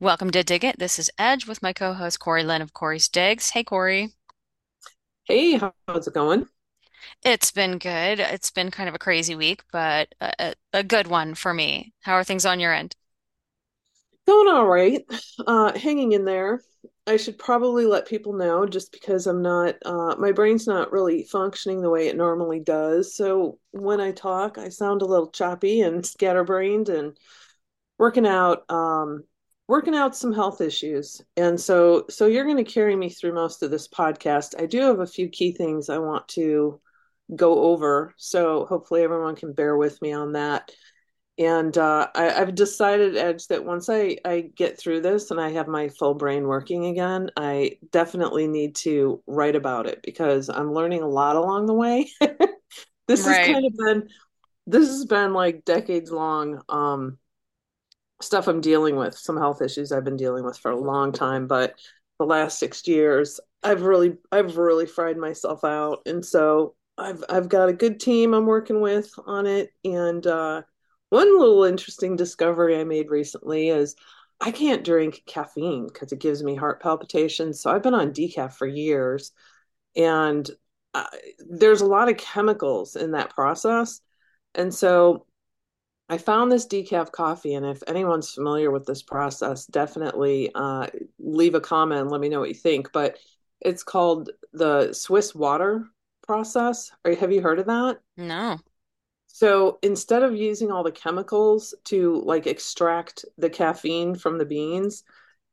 Welcome to Dig It. This is Edge with my co-host Corey Lynn of Corey's Digs. Hey Corey. Hey, how's it going? It's been good. It's been kind of a crazy week, but a, a a good one for me. How are things on your end? Going all right. Uh, hanging in there. I should probably let people know just because I'm not, uh, my brain's not really functioning the way it normally does. So when I talk, I sound a little choppy and scatterbrained and working out, um, working out some health issues. And so, so you're going to carry me through most of this podcast. I do have a few key things I want to go over. So hopefully everyone can bear with me on that. And uh, I, I've decided, Edge, that once I, I get through this and I have my full brain working again, I definitely need to write about it because I'm learning a lot along the way. This has kind of been, this has been like decades long um, stuff I'm dealing with, some health issues I've been dealing with for a long time, but the last six years, I've really, I've really fried myself out. And so I've, I've got a good team I'm working with on it. And uh, one little interesting discovery I made recently is I can't drink caffeine because it gives me heart palpitations. So I've been on decaf for years, and there's a lot of chemicals in that process. And so I found this decaf coffee, and if anyone's familiar with this process, definitely uh, leave a comment let me know what you think. But it's called the Swiss water process. Or have you heard of that? No. So instead of using all the chemicals to like extract the caffeine from the beans,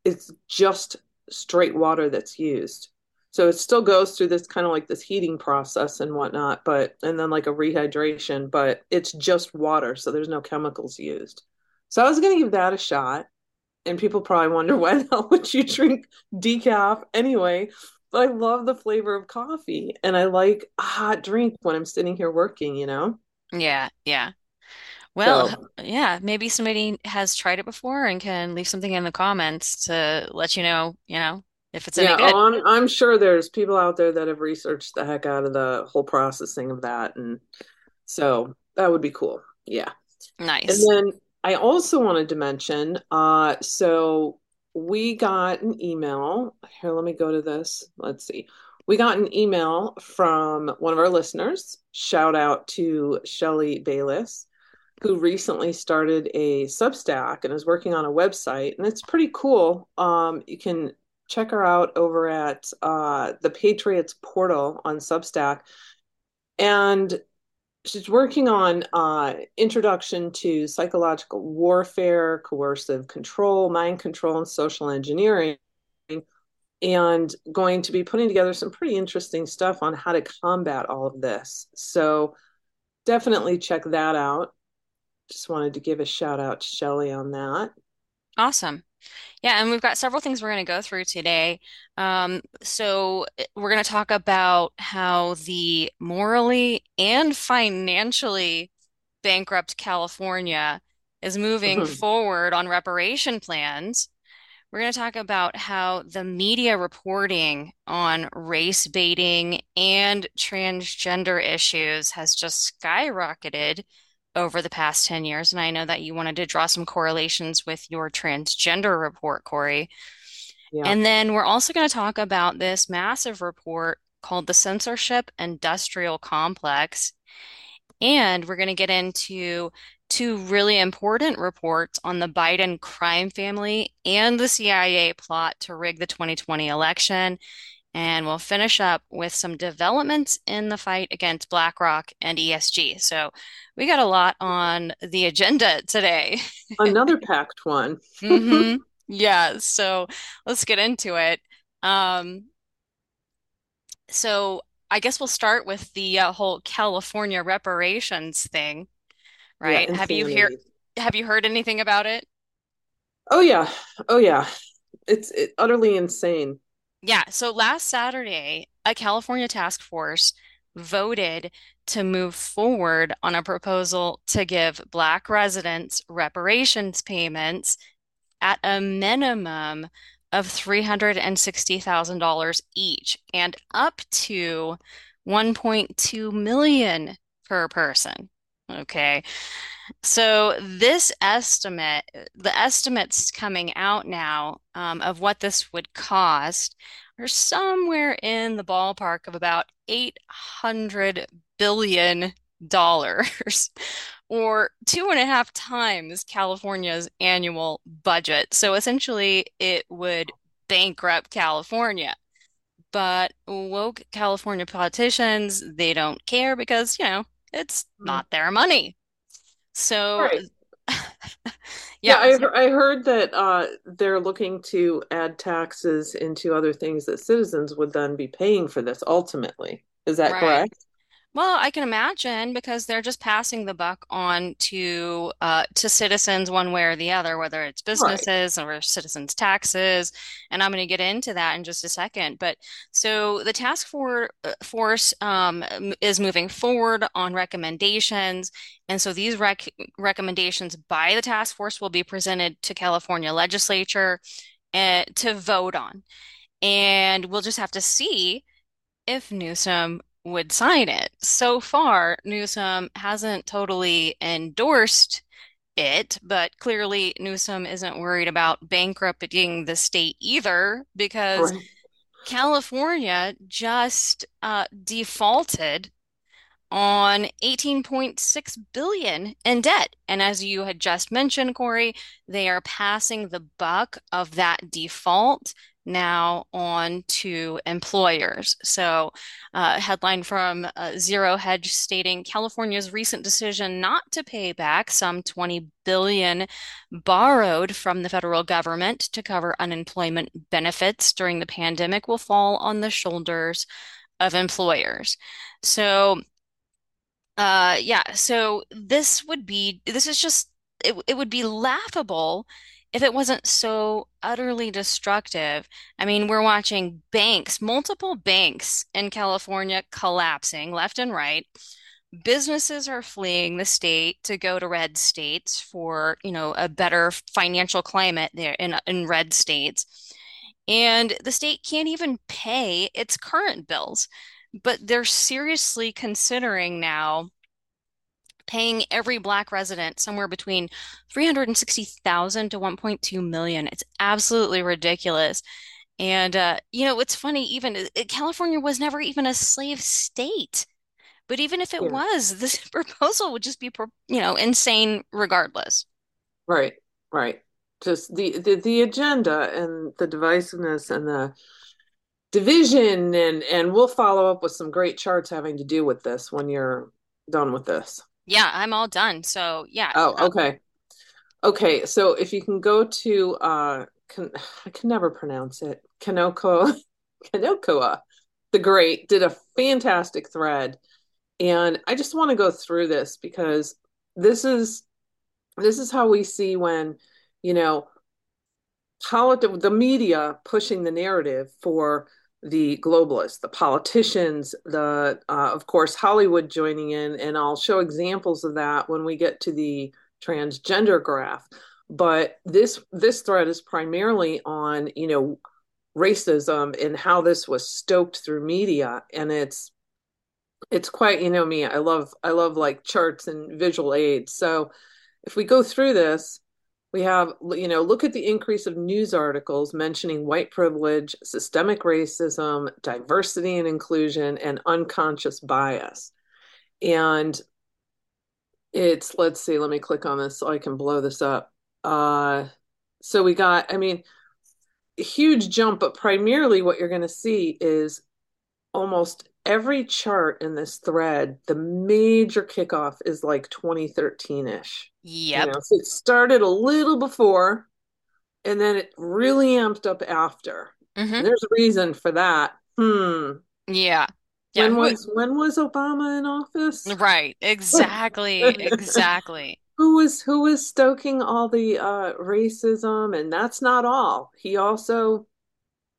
it's just straight water that's used. So it still goes through this kind of like this heating process and whatnot, but and then like a rehydration, but it's just water, so there's no chemicals used. So I was gonna give that a shot, and people probably wonder why the hell would you drink decaf anyway? But I love the flavor of coffee, and I like a hot drink when I'm sitting here working, you know? Yeah, yeah. Well, So yeah, maybe somebody has tried it before and can leave something in the comments to let you know, you know, if it's any Yeah, good. oh, I'm I'm sure there's people out there that have researched the heck out of the whole processing of that, and so that would be cool. Yeah. Nice. And Nice. then I also wanted to mention, uh, so we got an email. Here, let me go to this. Let's see. We got an email from one of our listeners. Shout out to Shelly Bayless, who recently started a Substack and is working on a website, and it's pretty cool. Um, you can check her out over at uh, the Patriots portal on Substack. And she's working on uh, introduction to psychological warfare, coercive control, mind control, and social engineering, and going to be putting together some pretty interesting stuff on how to combat all of this. So definitely check that out. Just wanted to give a shout out to Shelly on that. Awesome. Yeah, and we've got several things we're going to go through today. Um, so eh, we're going to talk about how the morally and financially bankrupt California is moving forward on reparation plans. We're going to talk about how the media reporting on race baiting and transgender issues has just skyrocketed over the past 10 years. And I know that you wanted to draw some correlations with your transgender report, Corey. Yeah. And then we're also going to talk about this massive report called the Censorship Industrial Complex. And we're going to get into two really important reports on the Biden crime family and the CIA plot to rig the 2020 election. And we'll finish up with some developments in the fight against BlackRock and ESG. So we got a lot on the agenda today. Another packed one. hmm Yeah, so let's get into it. Um, so I guess we'll start with the uh, whole California reparations thing, Yeah, right? Have you hear have you heard anything about it? Oh yeah. Oh yeah. It's it, utterly insane. Yeah, so last Saturday, a California task force voted to move forward on a proposal to give Black residents reparations payments at a minimum of $360,000 each and up to 1.2 million per person. Okay. So this estimate, the estimates coming out now um, of what this would cost are somewhere in the ballpark of about 800 billion dollars or two and a half times California's annual budget. So essentially, it would bankrupt California. But woke California politicians, they don't care because, you know, it's Mm. not their money. So, Right. Yeah, yeah, I I heard that uh, they're looking to add taxes into other things that citizens would then be paying for this ultimately. Is that right. correct? Well, I can imagine because they're just passing the buck on to uh, to citizens one way or the other, whether it's Right. businesses or citizens' taxes. And I'm going to get into that in just a second. But so the task for, uh, force um, is moving forward on recommendations, and so these rec recommendations by the task force will be presented to California legislature uh, to vote on, and we'll just have to see if Newsom would sign it. So far, Newsom hasn't totally endorsed it, but clearly Newsom isn't worried about bankrupting the state either because Right. California just uh, defaulted on 18.6 billion in debt. And as you had just mentioned, Corey, they are passing the buck of that default now on to employers. So, uh, headline from uh, Zero Hedge stating California's recent decision not to pay back some 20 billion borrowed from the federal government to cover unemployment benefits during the pandemic will fall on the shoulders of employers. So, uh, yeah, so this would be, this is just, it, it would be laughable if it wasn't so utterly destructive. I mean, we're watching banks, multiple banks in California collapsing left and right. Businesses are fleeing the state to go to red states for, you know, a better financial climate there in in red states. And the state can't even pay its current bills, but they're seriously considering now paying every black resident somewhere between 360,000 to 1.2 million. It's absolutely ridiculous. And uh, you know, it's funny, even uh, California was never even a slave state. But even if it Yeah. was, this proposal would just be, you know, insane regardless. Right. Right. Just the, the the agenda and the divisiveness and the division and and we'll follow up with some great charts having to do with this when you're done with this. Yeah, I'm all done. So yeah, Oh, uh, okay. Okay, so if you can go to uh can, I can never pronounce it. Kanoko Kanokoa the Great did a fantastic thread and I just want to go through this because this is this is how we see when, you know, polit- the media pushing the narrative for the globalists, the politicians, the uh, of course Hollywood joining in, and I'll show examples of that when we get to the transgender graph. But this this thread is primarily on you know racism and how this was stoked through media, and it's it's quite you know me. I love I love like charts and visual aids. So if we go through this, we have, you know, look at the increase of news articles mentioning white privilege, systemic racism, diversity and inclusion, and unconscious bias. And it's, let's see, let me click on this so I can blow this up. Uh, so we got, I mean, huge jump, but primarily what you're going to see is almost every chart in this thread, the major kickoff is like 2013-ish. You know, so it started a little before and then it really amped up after. hmm there's a reason for that. Hmm. Yeah. Yeah. When Who, was when was Obama in office? right. Exactly. Exactly. who was who was stoking all the uh, racism? And that's not all. He also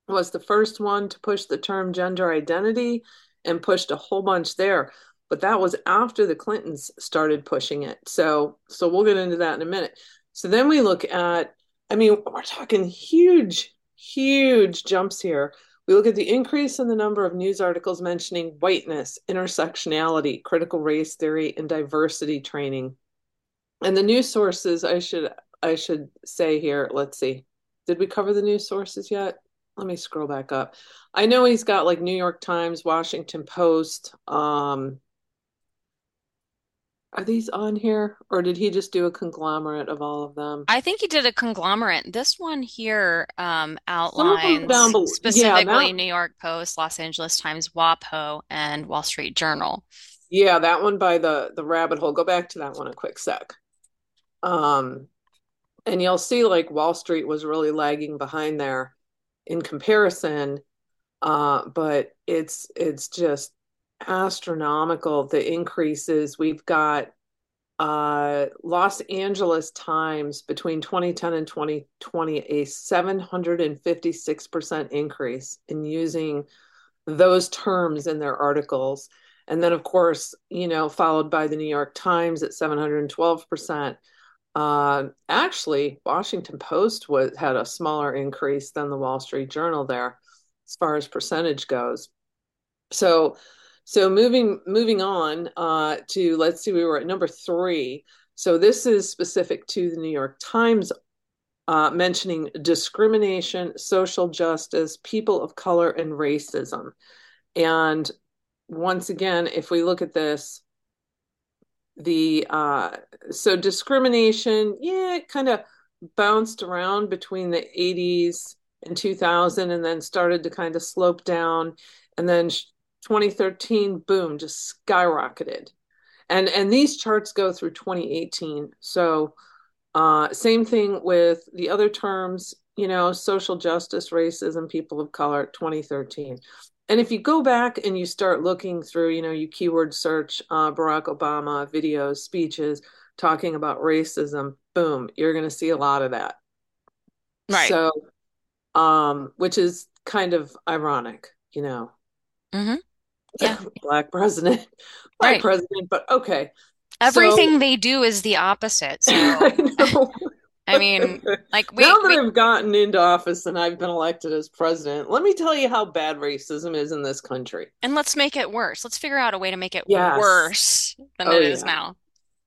was the first one to push the term gender identity and pushed a whole bunch there. But that was after the Clintons started pushing it. So so we'll get into that in a minute. So then we look at, I mean, we're talking huge, huge jumps here. We look at the increase in the number of news articles mentioning whiteness, intersectionality, critical race theory, and diversity training. And the news sources, I should I should say here, let's see. Did we cover the news sources yet? Let me scroll back up. I know he's got like New York Times, Washington Post, um, are these on here, or did he just do a conglomerate of all of them? I think he did a conglomerate. This one here um, them down outlines below. Yeah, specifically that New York Post, Los Angeles Times, WAPO, and Wall Street Journal. yeah, that one by the the rabbit hole. Go back to that one a quick sec. Um, and you'll see like Wall Street was really lagging behind there in comparison. Uh, but it's it's just astronomical the increases. We've got uh, Los Angeles Times between 2010 and 2020, a 756% increase in using those terms in their articles. And then, of course, you know, followed by the New York Times at 712%. Uh, actually, Washington Post was had a smaller increase than the Wall Street Journal there, as far as percentage goes. So, so moving moving on uh, to let's see, we were at number three. So this is specific to the New York Times, uh, mentioning discrimination, social justice, people of color, and racism. And once again, if we look at this, the uh, so discrimination, yeah, it kind of bounced around between the 80s and 2000, and then started to kind of slope down, and then 2013, boom, just skyrocketed. And and these charts go through 2018. So uh, same thing with the other terms, you know, social justice, racism, people of color, 2013. And if you go back and you start looking through, you know, you keyword search uh, Barack Obama videos, speeches talking about racism, boom, you're going to see a lot of that. Right. So, um, which is kind of ironic, you know, hmm Yeah. black president, black Right. president, but okay. So Everything they do is the opposite. So, I know. I mean, like we Now that we I've gotten into office and I've been elected as president, let me tell you how bad racism is in this country. and let's make it worse. Let's figure out a way to make it Yes. worse than Oh it is yeah. now.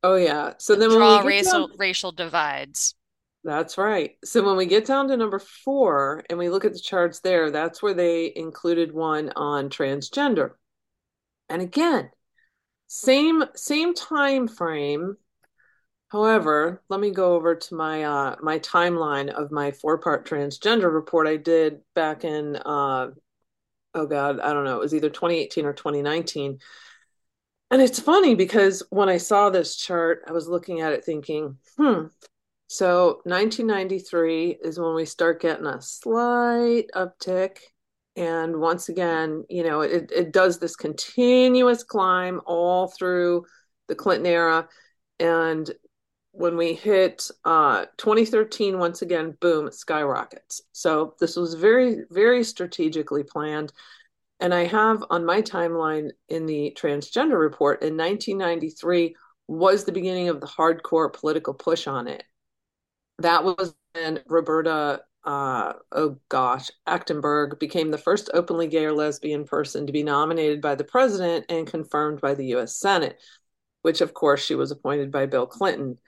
Oh yeah. So then Draw get down, racial racial divides. that's right. So when we get down to number four and we look at the charts there, that's where they included one on transgender. And again, same same time frame. However, let me go over to my uh my timeline of my four-part transgender report I did back in uh oh God, I don't know, it was either 2018 or 2019. And it's funny because when I saw this chart, I was looking at it thinking, hmm, so 1993 is when we start getting a slight uptick. And once again, you know, it, it does this continuous climb all through the Clinton era. And when we hit uh, 2013, once again, boom, skyrockets. So this was very, very strategically planned. And I have on my timeline in the transgender report in 1993 was the beginning of the hardcore political push on it. That was when Roberta, uh, oh gosh, Achtenberg became the first openly gay or lesbian person to be nominated by the president and confirmed by the US Senate, which of course she was appointed by Bill Clinton.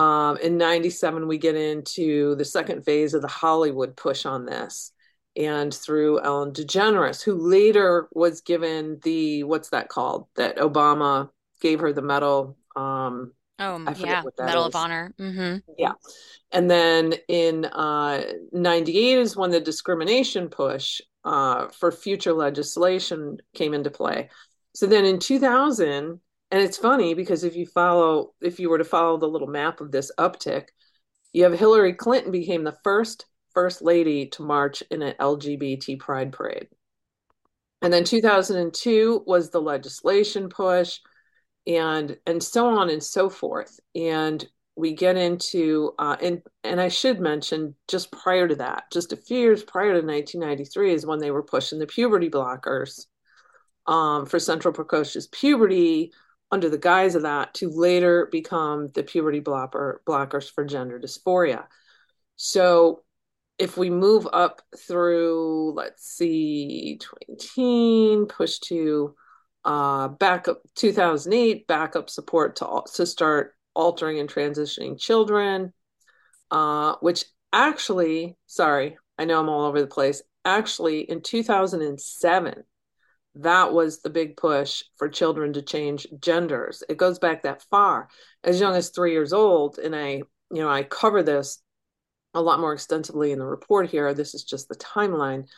Um, in 97, we get into the second phase of the Hollywood push on this. And through Ellen DeGeneres, who later was given the, what's that called? That Obama gave her the medal. Um, Oh, yeah. Medal of is. Honor. hmm Yeah. And then in uh, 98 is when the discrimination push uh, for future legislation came into play. So then in 2000, and it's funny because if you follow, if you were to follow the little map of this uptick, you have Hillary Clinton became the first first lady to march in an LGBT pride parade. And then 2002 was the legislation push and and so on and so forth. And we get into uh, and and I should mention just prior to that, just a few years prior to 1993 is when they were pushing the puberty blockers um, for central precocious puberty under the guise of that to later become the puberty blocker blockers for gender dysphoria. So if we move up through, let's see, 2018, push to uh, backup 2008, backup support to, to start altering and transitioning children, uh, which actually, sorry, I know I'm all over the place. Actually, in 2007, that was the big push for children to change genders. It goes back that far, as young as three years old. And I, you know, I cover this a lot more extensively in the report here. This is just the timeline.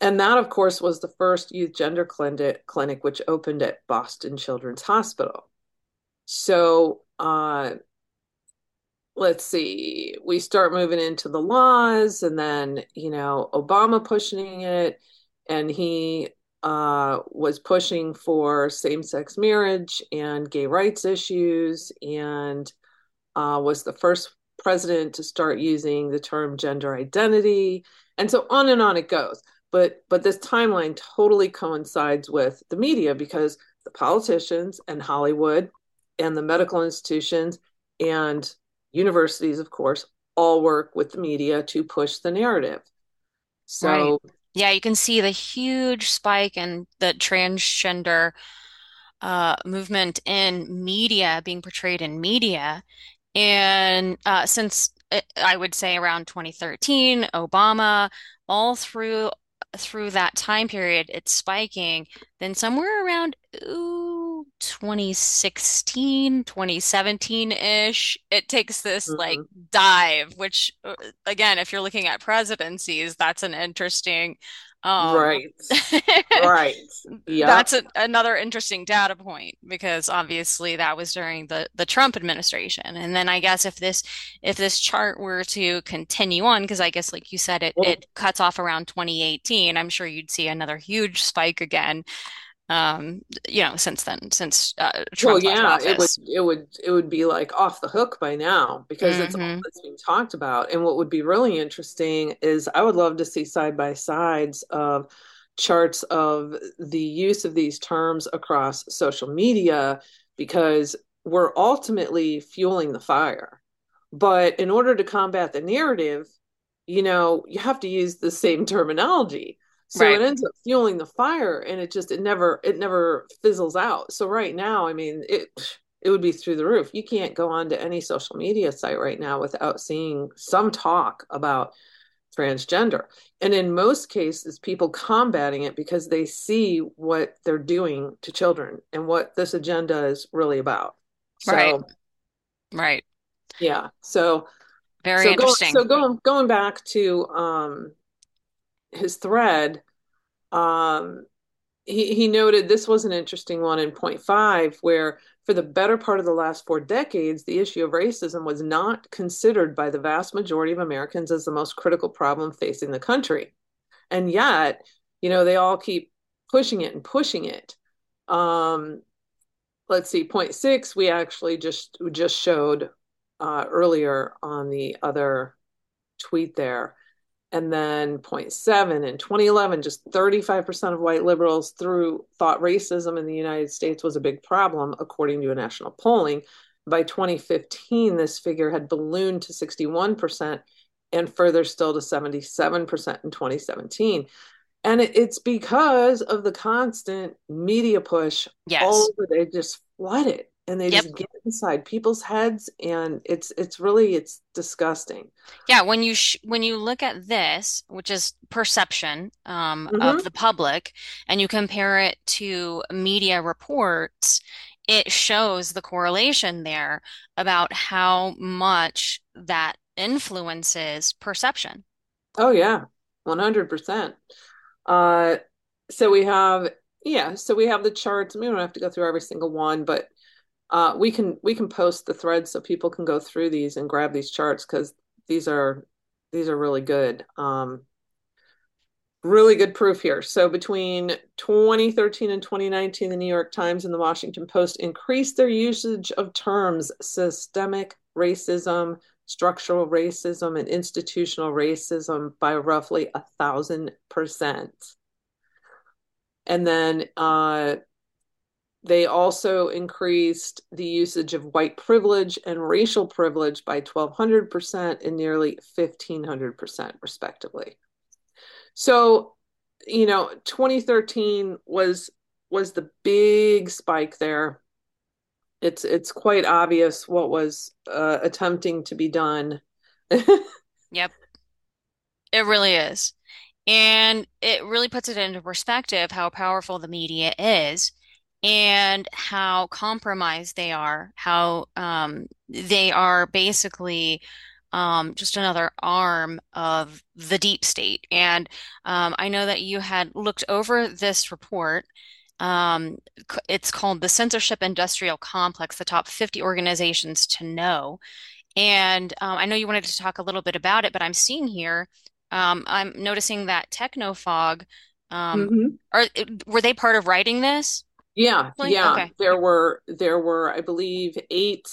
And that, of course, was the first youth gender clinic, which opened at Boston Children's Hospital. So, uh, let's see, we start moving into the laws, and then, you know, Obama pushing it, and he uh, was pushing for same sex marriage and gay rights issues, and uh, was the first president to start using the term gender identity, and so on and on it goes. But but this timeline totally coincides with the media because the politicians and Hollywood and the medical institutions and universities, of course, all work with the media to push the narrative. Right. Yeah, you can see the huge spike in the transgender uh, movement in media being portrayed in media. And uh, since uh, I would say around 2013, Obama, all through through that time period, it's spiking. Then somewhere around ooh, 2016, 2017-ish, it takes this like mhm. dive, which uh, again, if you're looking at presidencies, that's an interesting um right, right, that's a, another interesting data point because obviously that was during the the Trump administration. And then I guess if this if this chart were to continue on, because I guess like you said, it well, it cuts off around 2018, I'm sure you'd see another huge spike again. Um, you know, since then, since uh, Well, Trump left yeah, it would it would it would be like off the hook by now because it's all hmm that's being talked about. And what would be really interesting is I would love to see side by sides of charts of the use of these terms across social media because we're ultimately fueling the fire. But in order to combat the narrative, you know, you have to use the same terminology. So it ends up fueling the fire and it just it never it never fizzles out. So right now, I mean, it it would be through the roof. You can't go on to any social media site right now without seeing some talk about transgender. And in most cases, people combating it because they see what they're doing to children and what this agenda is really about. right, So, right. yeah. So Very so going interesting. so going going back to um his thread, um, he, he noted this was an interesting one in point five, where for the better part of the last four decades, the issue of racism was not considered by the vast majority of Americans as the most critical problem facing the country. And yet, you know, they all keep pushing it and pushing it. Um, let's see, point six, we actually just just showed uh, earlier on the other tweet there and then point seven in 2011, just 35% of white liberals through thought racism in the United States was a big problem, according to a national polling. By 2015, this figure had ballooned to 61% and further still to 77% in 2017. And it's because of the constant media push all Yes. over. They just flood it and they Yep. just get inside people's heads and it's it's really it's disgusting. Yeah, when you sh when you look at this, which is perception um, of hmm the public, and you compare it to media reports, it shows the correlation there about how much that influences perception. Oh yeah, 100%. Uh, so we have, yeah, so we have the charts. We don't have to go through every single one, but uh, we can we can post the threads so people can go through these and grab these charts because these are these are really good. Um, really good proof here. So between 2013 and 2019, the New York Times and the Washington Post increased their usage of terms systemic racism, structural racism, and institutional racism by roughly a thousand percent. And then uh, They also increased the usage of white privilege and racial privilege by 1,200% and nearly 1,500%, respectively. So, you know, 2013 was was the big spike there. It's it's quite obvious what was uh, attempting to be done. Yep, it really is. And it really puts it into perspective how powerful the media is and how compromised they are, how um, they are basically um, just another arm of the deep state. And um, I know that you had looked over this report. Um, it's called the Censorship Industrial Complex, the top 50 organizations to know. And um, I know you wanted to talk a little bit about it, but I'm seeing here, um, I'm noticing that Technofog, um, hmm are were they part of writing this? Yeah, yeah. okay, There were there were, I believe, eight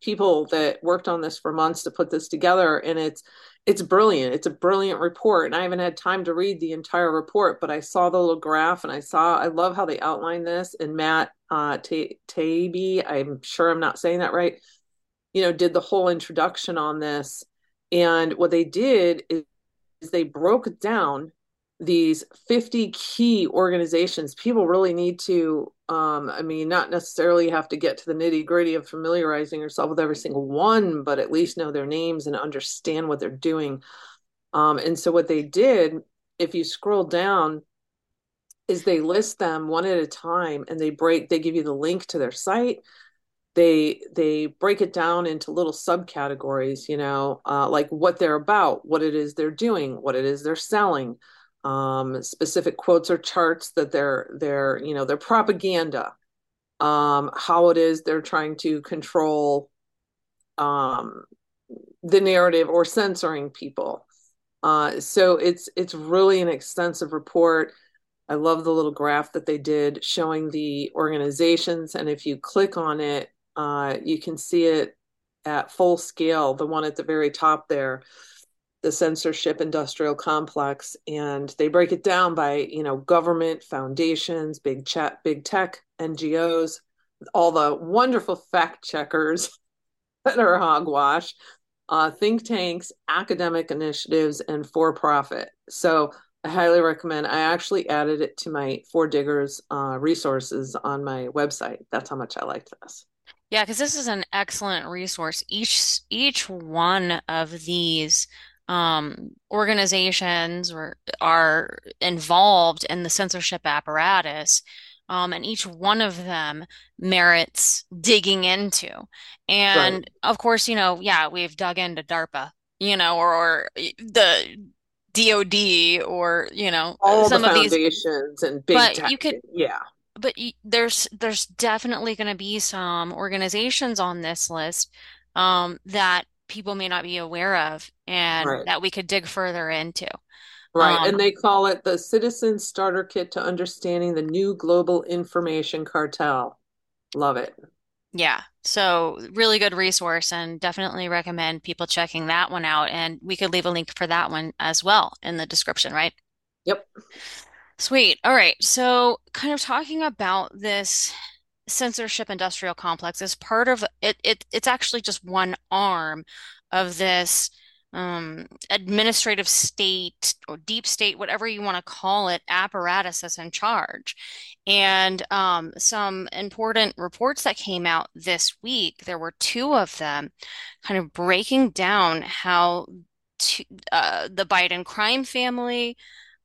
people that worked on this for months to put this together, and it's it's brilliant. It's a brilliant report, and I haven't had time to read the entire report, but I saw the little graph, and I saw I love how they outline this. And Matt uh, Ta- Taibbi, I'm sure I'm not saying that right, you know, did the whole introduction on this, and what they did is is they broke down these 50 key organizations. People really need to, um, I mean, not necessarily have to get to the nitty gritty of familiarizing yourself with every single one, but at least know their names and understand what they're doing. Um, and so, what they did, if you scroll down, is they list them one at a time and they break, they give you the link to their site they they break it down into little subcategories you know uh, like what they're about what it is they're doing what it is they're selling um, specific quotes or charts that they're they're you know their propaganda um, how it is they're trying to control um, the narrative or censoring people uh, so it's it's really an extensive report I love the little graph that they did showing the organizations. And if you click on it, uh, you can see it at full scale, the one at the very top there, the censorship industrial complex. And they break it down by, you know, government, foundations, big chat, big tech, NGOs, all the wonderful fact checkers that are hogwash, uh, think tanks, academic initiatives, and for profit. So I highly recommend. I actually added it to my Four Diggers uh, resources on my website. That's how much I liked this. yeah, because this is an excellent resource. Each each one of these um, organizations or are involved in the censorship apparatus. Um, and each one of them merits digging into. Right. And of course, you know, yeah, we've dug into DARPA, you know, or, or the DoD or, you know, All the some of these, foundations and big but tech. you could, Yeah. but there's there's definitely going to be some organizations on this list um, that people may not be aware of and Right. that we could dig further into. Right. And Um, they call it the Citizen Starter Kit to Understanding the New Global Information Cartel. Love it. yeah, so really good resource and definitely recommend people checking that one out. And we could leave a link for that one as well in the description, right? Yep. Sweet. All right. So, kind of talking about this censorship industrial complex is part of it, it it's actually just one arm of this um, administrative state or deep state, whatever you want to call it, apparatus that's in charge. And um, some important reports that came out this week, there were two of them kind of breaking down how to, uh, the Biden crime family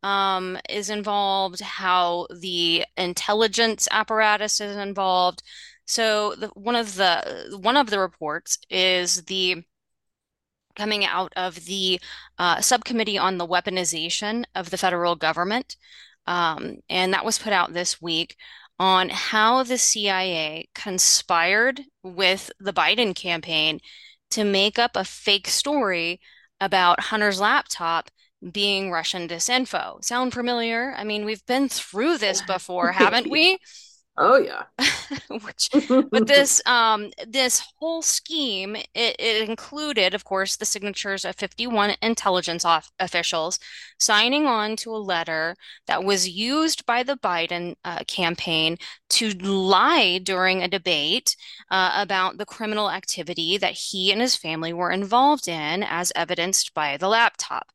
um, is involved, how the intelligence apparatus is involved. So the, one of the one of the reports is the coming out of the uh, subcommittee on the weaponization of the federal government, um, and that was put out this week on how the CIA conspired with the Biden campaign to make up a fake story about Hunter's laptop being Russian disinfo. Sound familiar? I mean, we've been through this before, haven't we? Oh yeah. which but this um this whole scheme it, it included of course the signatures of 51 intelligence off officials signing on to a letter that was used by the Biden uh, campaign to lie during a debate uh, about the criminal activity that he and his family were involved in as evidenced by the laptop.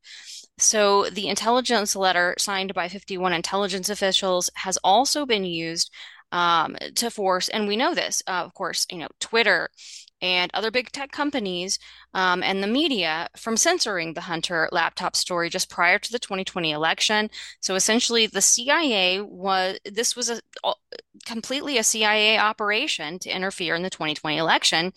So the intelligence letter signed by 51 intelligence officials has also been used um, to force, and we know this, uh, of course, you know, Twitter and other big tech companies um, and the media from censoring the Hunter laptop story just prior to the 2020 election. So essentially, the CIA was this was a completely a CIA operation to interfere in the 2020 election.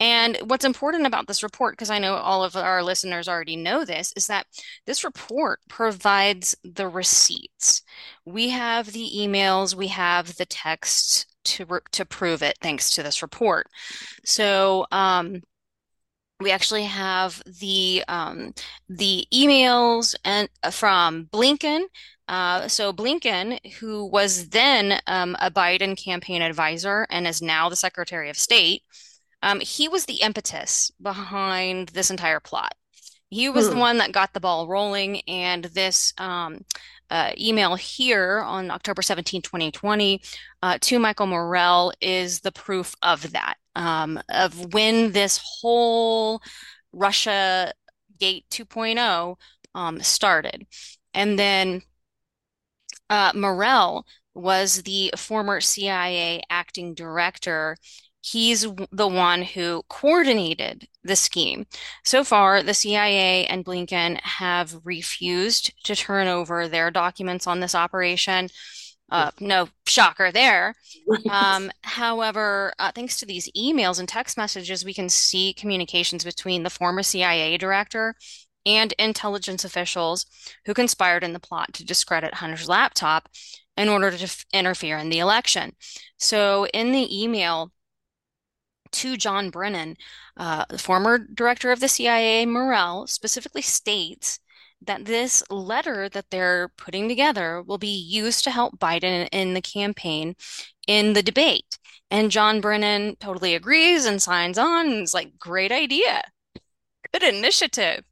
And what's important about this report, because I know all of our listeners already know this, is that this report provides the receipts. We have the emails, we have the texts to to prove it, thanks to this report. So, um, we actually have the um, the emails and uh, from Blinken. Uh, so Blinken, who was then um, a Biden campaign advisor and is now the Secretary of State, um, he was the impetus behind this entire plot. He was the Hmm. one that got the ball rolling, and this um, uh, email here on October 17, 2020, uh, to Michael Morell is the proof of that, um, of when this whole Russia Gate 2.0 um, started. And then uh, Morell was the former CIA acting director. He's the one who coordinated the scheme. So far, the CIA and Blinken have refused to turn over their documents on this operation. Uh, no shocker there. Um, however, uh, thanks to these emails and text messages, we can see communications between the former CIA director and intelligence officials who conspired in the plot to discredit Hunter's laptop in order to f- interfere in the election. So, in the email to John Brennan, uh, the former director of the CIA, Morell, specifically states that this letter that they're putting together will be used to help Biden in the campaign in the debate. And John Brennan totally agrees and signs on and is like, great idea, good initiative.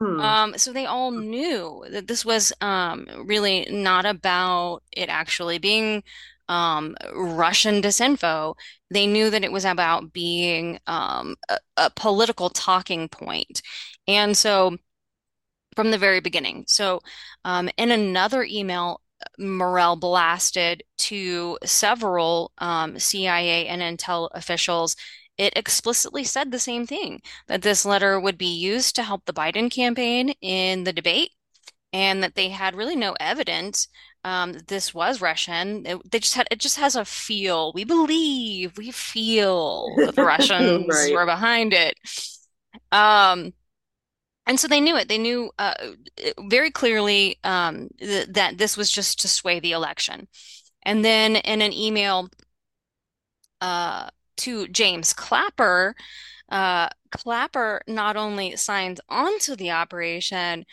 Hmm. Um, so they all knew that this was um, really not about it actually being um, Russian disinfo. They knew that it was about being um, a, a political talking point. And so from the very beginning. So um, in another email, Morell blasted to several um, CIA and intel officials. It explicitly said the same thing, that this letter would be used to help the Biden campaign in the debate, and that they had really no evidence um, this was Russian. It, they just had it just has a feel. We believe, we feel that the Russians Right. were behind it. Um, and so they knew it. They knew uh, very clearly um, th that this was just to sway the election. And then in an email uh, to James Clapper, uh, Clapper not only signs onto the operation,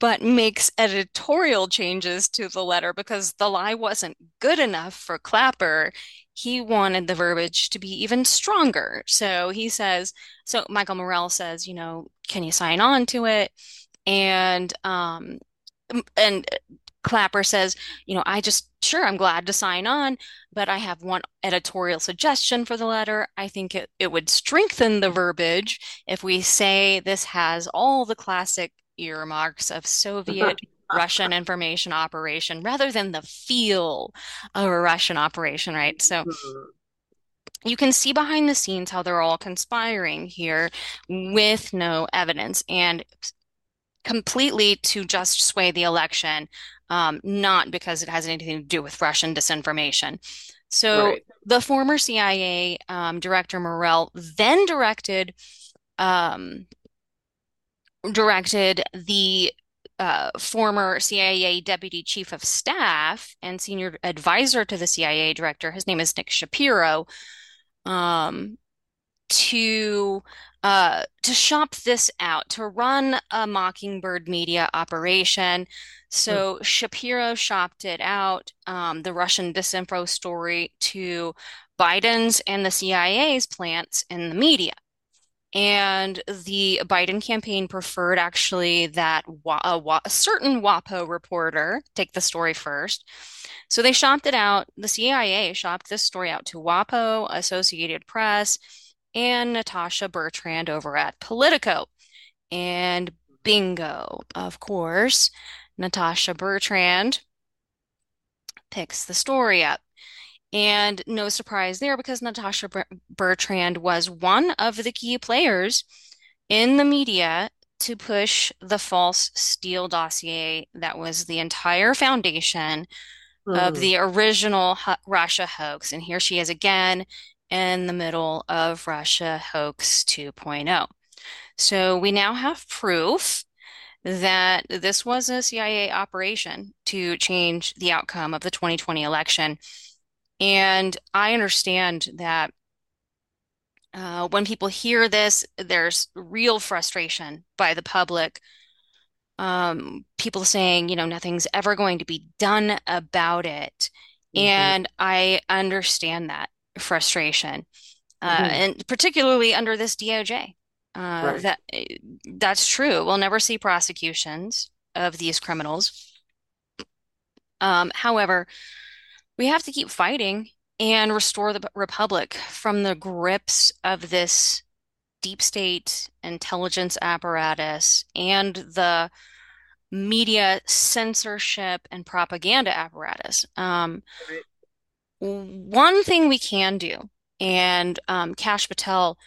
but makes editorial changes to the letter because the lie wasn't good enough for Clapper. He wanted the verbiage to be even stronger. So he says, so Michael Morell says, you know, can you sign on to it? And um, and Clapper says, you know, I just, sure, I'm glad to sign on, but I have one editorial suggestion for the letter. I think it, it would strengthen the verbiage if we say this has all the classic earmarks of Soviet Russian information operation rather than the feel of a Russian operation, right? So Hmm. you can see behind the scenes how they're all conspiring here with no evidence. And completely to just sway the election, um, not because it has anything to do with Russian disinformation. So Right. the former CIA um, director Morell then directed um, directed the uh, former CIA deputy chief of staff and senior advisor to the CIA director. His name is Nick Shapiro. Um, to uh, to shop this out, to run a Mockingbird media operation. So Shapiro shopped it out, um, the Russian disinfo story, to Biden's and the CIA's plants in the media. And the Biden campaign preferred actually that a, a certain WAPO reporter take the story first. So they shopped it out. The CIA shopped this story out to WAPO, Associated Press, and Natasha Bertrand over at Politico. And bingo, of course, Natasha Bertrand picks the story up. And no surprise there because Natasha Bertrand was one of the key players in the media to push the false Steele dossier that was the entire foundation of Hmm. the original Russia hoax. And here she is again in the middle of Russia hoax 2.0. So we now have proof that this was a CIA operation to change the outcome of the 2020 election. And I understand that uh, when people hear this, there's real frustration by the public. Um, people saying, you know, nothing's ever going to be done about it. hmm And I understand that frustration, uh, hmm and particularly under this DOJ. Uh, Right. that that's true. We'll never see prosecutions of these criminals. Um, however, we have to keep fighting and restore the republic from the grips of this deep state intelligence apparatus and the media censorship and propaganda apparatus. Um, Right. One thing we can do, and um, Kash Patel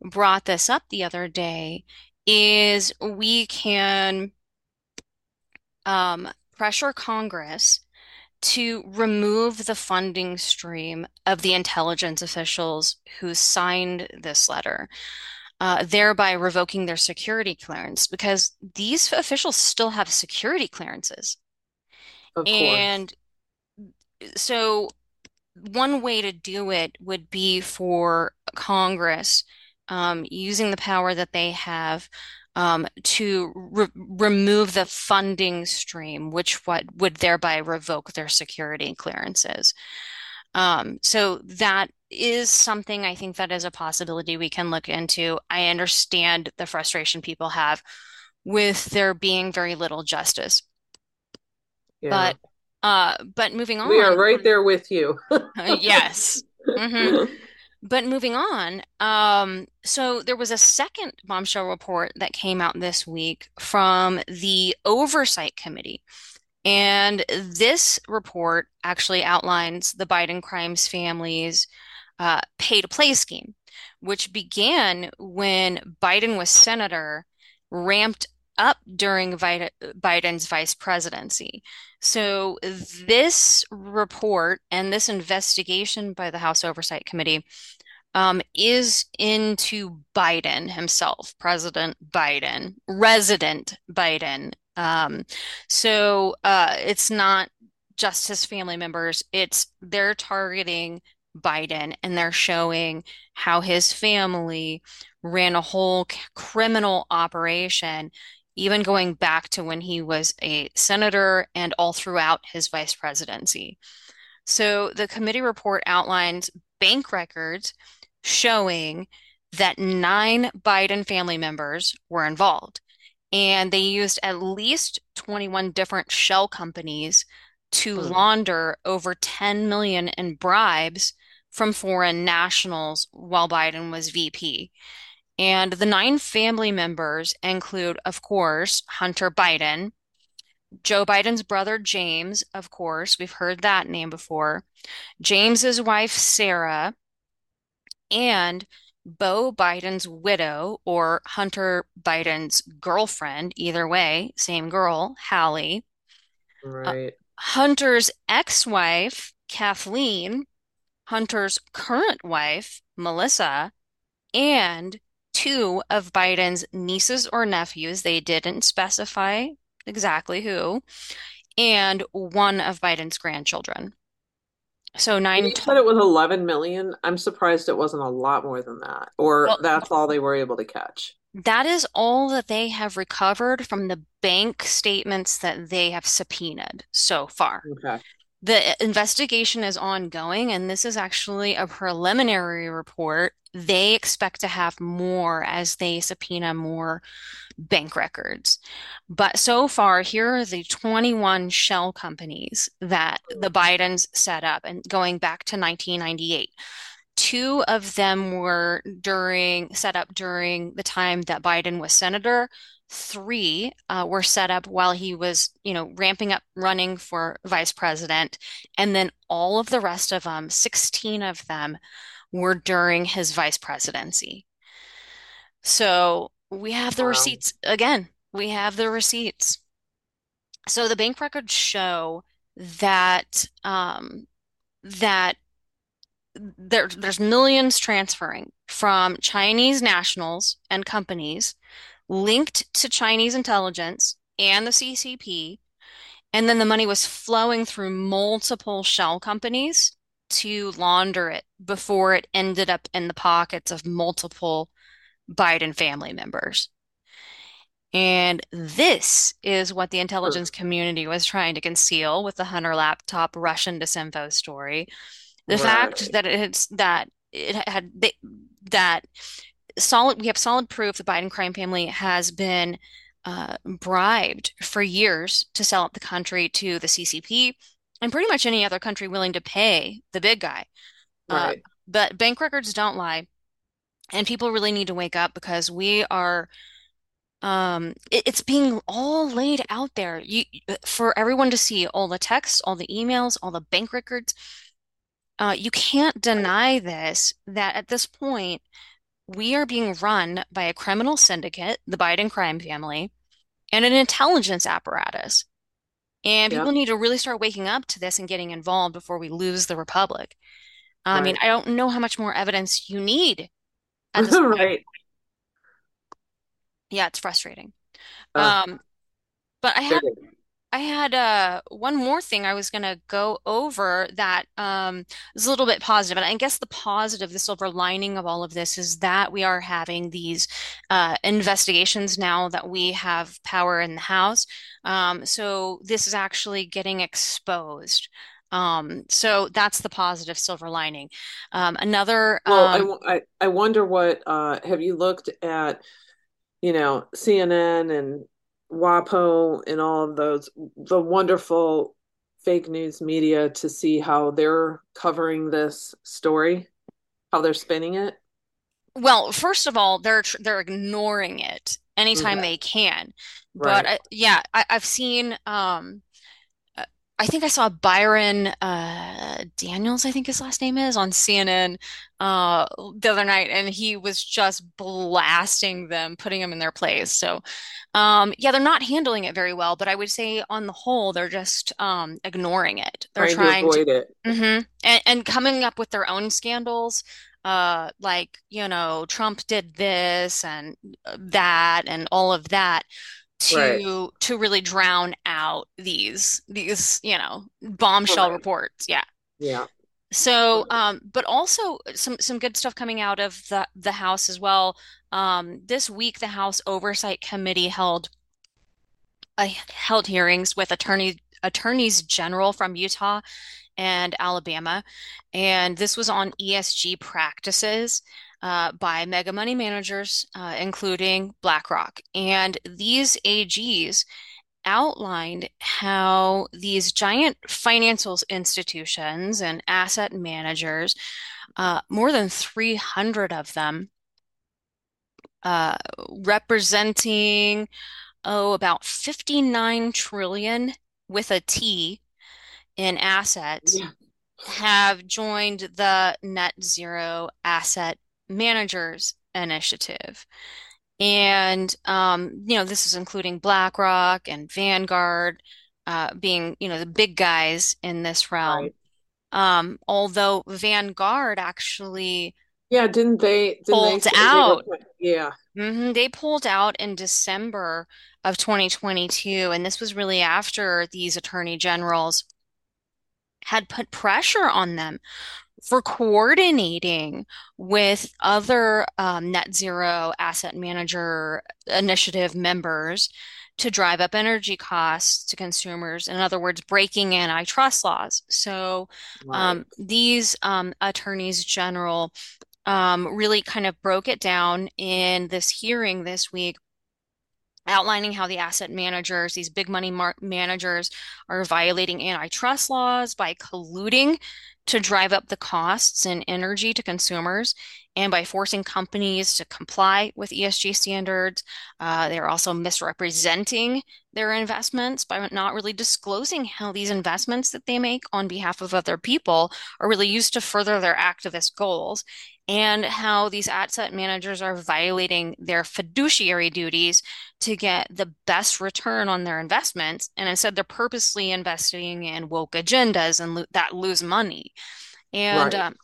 brought this up the other day, is we can um, pressure Congress to remove the funding stream of the intelligence officials who signed this letter, uh, thereby revoking their security clearance because these officials still have security clearances. And so one way to do it would be for Congress um, using the power that they have um, to re remove the funding stream, which what would thereby revoke their security clearances. Um, so that is something I think that is a possibility we can look into. I understand the frustration people have with there being very little justice. Yeah. But uh, but moving on, We are right there with you. uh, yes. hmm But moving on, um, so there was a second bombshell report that came out this week from the Oversight Committee. And this report actually outlines the Biden crimes family's uh, pay to play scheme, which began when Biden was senator, ramped up during Biden's vice presidency. So, this report and this investigation by the House Oversight Committee um, is into Biden himself, President Biden, resident Biden. Um, so uh, it's not just his family members, it's they're targeting Biden and they're showing how his family ran a whole criminal operation, even going back to when he was a senator and all throughout his vice presidency. So the committee report outlines bank records showing that nine Biden family members were involved. And they used at least 21 different shell companies to Hmm. launder over 10 million in bribes from foreign nationals while Biden was VP. And the nine family members include, of course, Hunter Biden, Joe Biden's brother James, of course, we've heard that name before, James's wife Sarah, and Beau Biden's widow or Hunter Biden's girlfriend, either way, same girl, Hallie. Uh, Right. Hunter's ex-wife, Kathleen, Hunter's current wife, Melissa, and two of Biden's nieces or nephews, they didn't specify exactly who, and one of Biden's grandchildren. So nine you said it was 11 million, I'm surprised it wasn't a lot more than that, or well, that's all they were able to catch. that is all that they have recovered from the bank statements that they have subpoenaed so far. Okay. The eh, investigation is ongoing, and this is actually a preliminary report. They expect to have more as they subpoena more bank records. But so far, here are the 21 shell companies that the Bidens set up, and going back to 1998. Two of them were during set up during the time that Biden was senator. Three uh, were set up while he was, you know, ramping up running for vice president. And then all of the rest of them, 16 of them, were during his vice presidency. So we have the Wow. receipts again. We have the receipts. So the bank records show that um, that there, there's millions transferring from Chinese nationals and companies linked to Chinese intelligence and the CCP, and then the money was flowing through multiple shell companies to launder it before it ended up in the pockets of multiple Biden family members. And this is what the intelligence community was trying to conceal with the Hunter laptop Russian disinfo story. The fact Right. that it's that it had they, that solid we have solid proof the Biden crime family has been uh, bribed for years to sell up the country to the CCP and pretty much any other country willing to pay the big guy. Uh, but bank records don't lie, and people really need to wake up because we are um it, it's being all laid out there you for everyone to see all the texts all the emails all the bank records uh you can't deny this that at this point we are being run by a criminal syndicate the Biden crime family and an intelligence apparatus. And Yep. people need to really start waking up to this and getting involved before we lose the republic. I mean I don't know how much more evidence you need at this point. Right. yeah it's frustrating. Uh, um but I you I had uh one more thing I was gonna go over that um is a little bit positive. And I guess the positive, the silver lining of all of this is that we are having these uh investigations now that we have power in the House. Um, so this is actually getting exposed. Um, so that's the positive silver lining. Um, another Well, I, um w- I, I wonder what uh have you looked at, you know, CNN and WAPO and all of those the wonderful fake news media to see how they're covering this story, how they're spinning it? well, first of all, they're they're ignoring it anytime Okay. they can. But Right. uh, yeah, I, I've seen um I think I saw Byron uh, Daniels, I think his last name is, on CNN uh, the other night, and he was just blasting them, putting them in their place. So, um, yeah, they're not handling it very well, but I would say on the whole, they're just um, ignoring it. They're Trying to trying to, avoid it. hmm and, and coming up with their own scandals. Uh, like, you know, Trump did this and uh, that and all of that Right. to to really drown out these these you know bombshell Right. reports yeah Yeah. so um but also some some good stuff coming out of the the house as well um this week the house oversight committee held uh, held hearings with attorney attorneys general from Utah and Alabama. And this was on ESG practices uh, by mega money managers, uh, including BlackRock. And these AGs outlined how these giant financial institutions and asset managers, uh, more than 300 of them, uh, representing, oh, about 59 trillion with a T in assets Yeah. have joined the Net Zero Asset Managers Initiative. And, um, you know, this is including BlackRock and Vanguard, uh, being, you know, the big guys in this realm. Right. Um, although Vanguard actually Yeah, didn't they didn't they pulled they out. yeah. Mhm, they pulled out in December of 2022, and this was really after these attorney generals had put pressure on them for coordinating with other um, net zero asset manager initiative members to drive up energy costs to consumers. In other words, breaking antitrust laws. So Right. um, these um, attorneys general um, really kind of broke it down in this hearing this week outlining how the asset managers, these big money managers, are violating antitrust laws by colluding to drive up the costs and energy to consumers and by forcing companies to comply with ESG standards. Uh, they're also misrepresenting their investments by not really disclosing how these investments that they make on behalf of other people are really used to further their activist goals and how these asset managers are violating their fiduciary duties to get the best return on their investments. And instead, they're purposely investing in woke agendas and lo that lose money. And Right. um,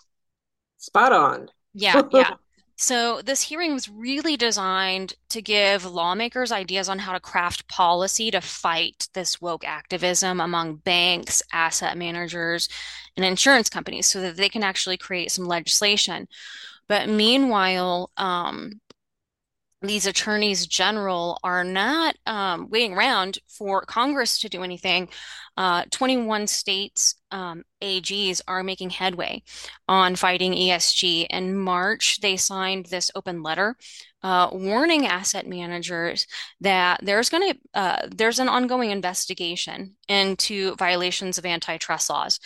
Spot on. yeah, yeah. So this hearing was really designed to give lawmakers ideas on how to craft policy to fight this woke activism among banks, asset managers, and insurance companies so that they can actually create some legislation. But meanwhile, um, these attorneys general are not um, waiting around for Congress to do anything. Uh, 21 states um, AGs are making headway on fighting ESG. In March, they signed this open letter uh, warning asset managers that there's going to uh, there's an ongoing investigation into violations of antitrust laws.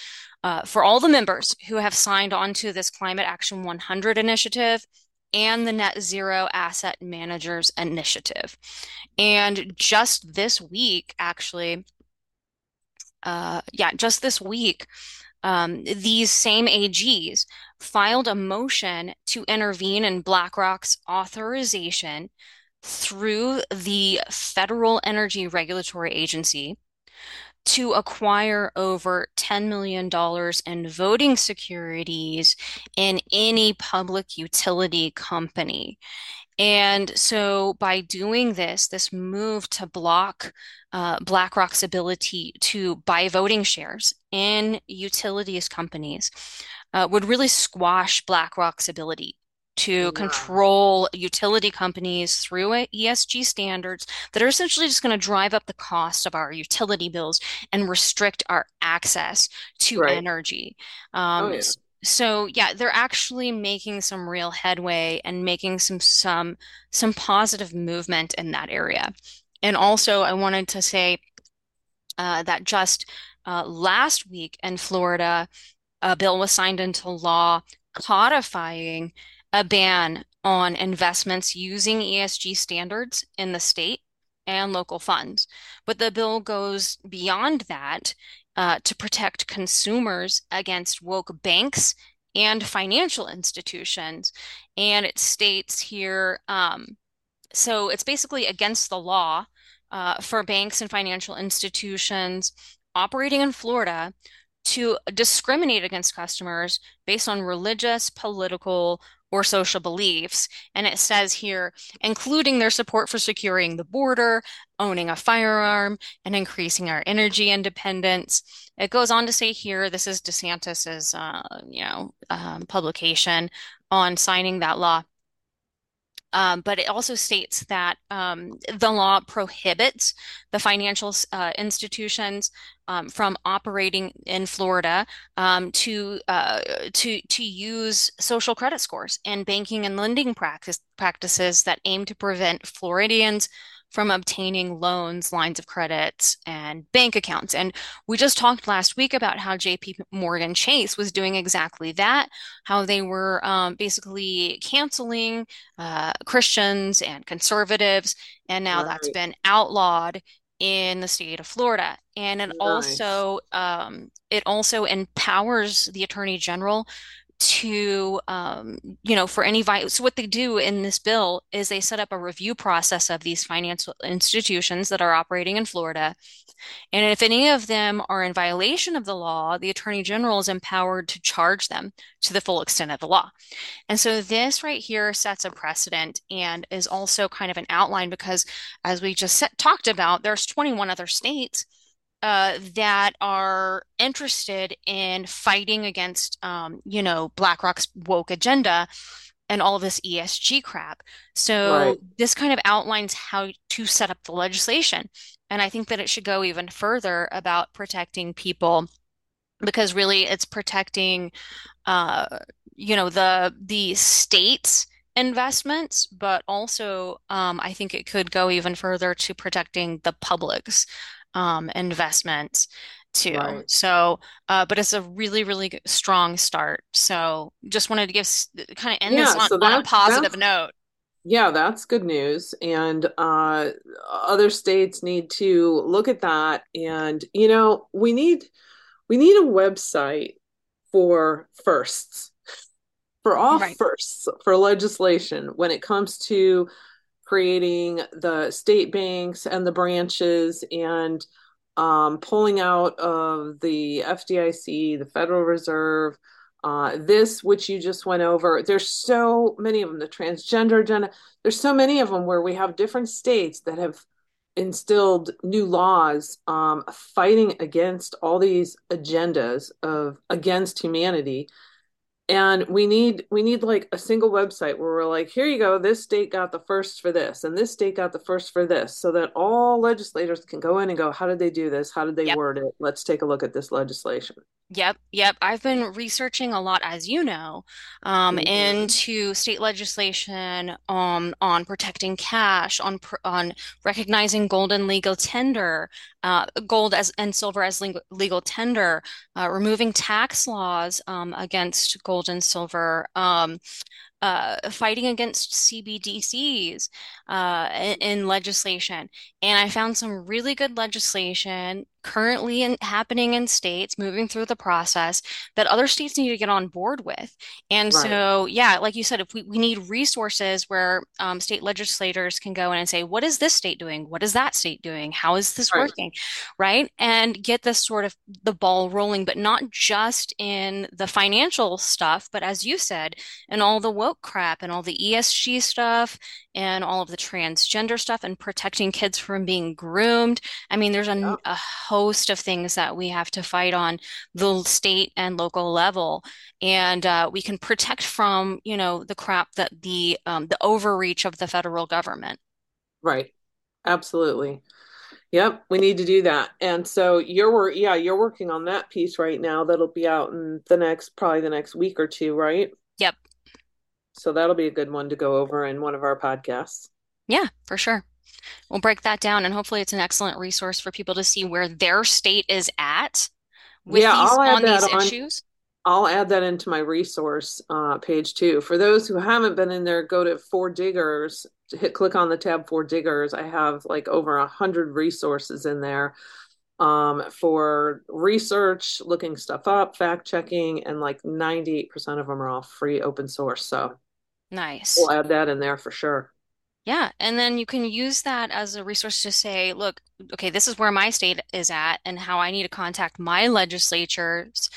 Uh, for all the members who have signed onto this Climate Action 100 initiative, and the Net Zero Asset Managers Initiative. And just this week, actually, uh, yeah, just this week, um, these same AGs filed a motion to intervene in BlackRock's authorization through the Federal Energy Regulatory Agency to acquire over $10 million in voting securities in any public utility company. And so by doing this, this move to block uh, BlackRock's ability to buy voting shares in utilities companies uh, would really squash BlackRock's ability to Yeah. control utility companies through ESG standards that are essentially just going to drive up the cost of our utility bills and restrict our access to Right. energy. Oh Um, yeah. so yeah, they're actually making some real headway and making some some some positive movement in that area. And also, I wanted to say uh, that just uh, last week in Florida, a bill was signed into law codifying a ban on investments using ESG standards in the state and local funds. But the bill goes beyond that uh, to protect consumers against woke banks and financial institutions. And it states here, um, so it's basically against the law uh, for banks and financial institutions operating in Florida to discriminate against customers based on religious, political, or social beliefs. And it says here, including their support for securing the border, owning a firearm, and increasing our energy independence. It goes on to say here, this is DeSantis's, uh, you know, um, publication on signing that law. Um, but it also states that um, the law prohibits the financial uh, institutions um, from operating in Florida um, to uh, to to use social credit scores and banking and lending practice practices that aim to prevent Floridians from obtaining loans, lines of credit, and bank accounts. And we just talked last week about how JP Morgan Chase was doing exactly that, how they were um, basically canceling uh, Christians and conservatives, and now that's been outlawed in the state of Florida. And it Nice. also um, it also empowers the attorney general to, um, you know, for any vi so what they do in this bill is they set up a review process of these financial institutions that are operating in Florida. And if any of them are in violation of the law, the attorney general is empowered to charge them to the full extent of the law. And so this right here sets a precedent and is also kind of an outline because as we just set, talked about, there's 21 other states uh, that are interested in fighting against, um, you know, BlackRock's woke agenda and all this ESG crap. So Right, this kind of outlines how to set up the legislation. And I think that it should go even further about protecting people because really it's protecting uh, you know, the the state's investments, but also um, I think it could go even further to protecting the public's um, investments too. right. So, uh, but it's a really, really strong start. So, just wanted to give kind of end this on so on a positive note. yeah, that's good news. And uh other states need to look at that and you know, we need we need a website for firsts, for all Right. firsts for legislation when it comes to creating the state banks and the branches and um, pulling out of the FDIC, the Federal Reserve, uh, this, which you just went over. There's so many of them, the transgender agenda. There's so many of them where we have different states that have instilled new laws um, fighting against all these agendas of against humanity and we need we need like a single website where we're like here you go this state got the first for this and this state got the first for this so that all legislators can go in and go how did they do this how did they Yep. word it let's take a look at this legislation Yep, yep. I've been researching a lot, as you know, um, mm-hmm. into state legislation um, on protecting cash, on pr on recognizing gold and legal tender, uh, gold as and silver as legal, legal tender, uh, removing tax laws um, against gold and silver. Um, uh, fighting against CBDCs uh, in, in legislation. And I found some really good legislation currently in, happening in states, moving through the process that other states need to get on board with. And right so, yeah, like you said, if we, we need resources where um, state legislators can go in and say, what is this state doing? What is that state doing? How is this right working? Right? And get this sort of the ball rolling, but not just in the financial stuff, but as you said, in all the woke crap and all the ESG stuff and all of the transgender stuff and protecting kids from being groomed. I mean, there's a, yeah a host of things that we have to fight on the state and local level. And uh, we can protect from, you know, the crap that the um, the overreach of the federal government. right absolutely yep we need to do that and so you're wor- yeah you're working on that piece right now that'll be out in the next probably the next week or two right Yep. So that'll be a good one to go over in one of our podcasts Yeah, for sure. We'll break that down and hopefully it's an excellent resource for people to see where their state is at with yeah these i'll add on that these on issues. I'll add that into my resource uh, page too. For those who haven't been in there, go to Four Diggers, hit click on the tab Four Diggers. I have like over a hundred resources in there um, for research, looking stuff up, fact checking, and like 98% of them are all free open source. So Nice. we'll add that in there for sure. Yeah, and then you can use that as a resource to say, look, okay, this is where my state is at and how I need to contact my legislatures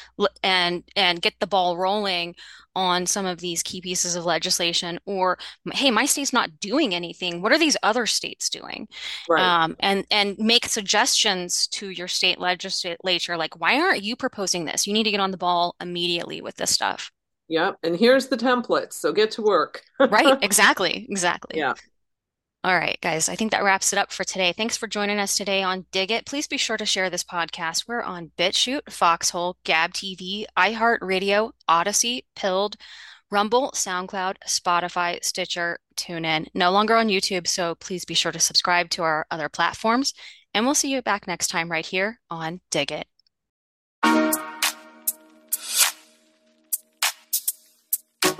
and and get the ball rolling on some of these key pieces of legislation or hey, my state's not doing anything. What are these other states doing? Right. Um, and and make suggestions to your state legislature like, why aren't you proposing this? You need to get on the ball immediately with this stuff. Yep. And here's the templates. So get to work. Right, exactly, exactly. Yeah. All right, guys, I think that wraps it up for today. Thanks for joining us today on Dig It. Please be sure to share this podcast. We're on BitChute, Foxhole, Gab TV, iHeartRadio, Odysee, Pilled, Rumble, SoundCloud, Spotify, Stitcher, TuneIn. No longer on YouTube, so please be sure to subscribe to our other platforms. And we'll see you back next time right here on Dig It.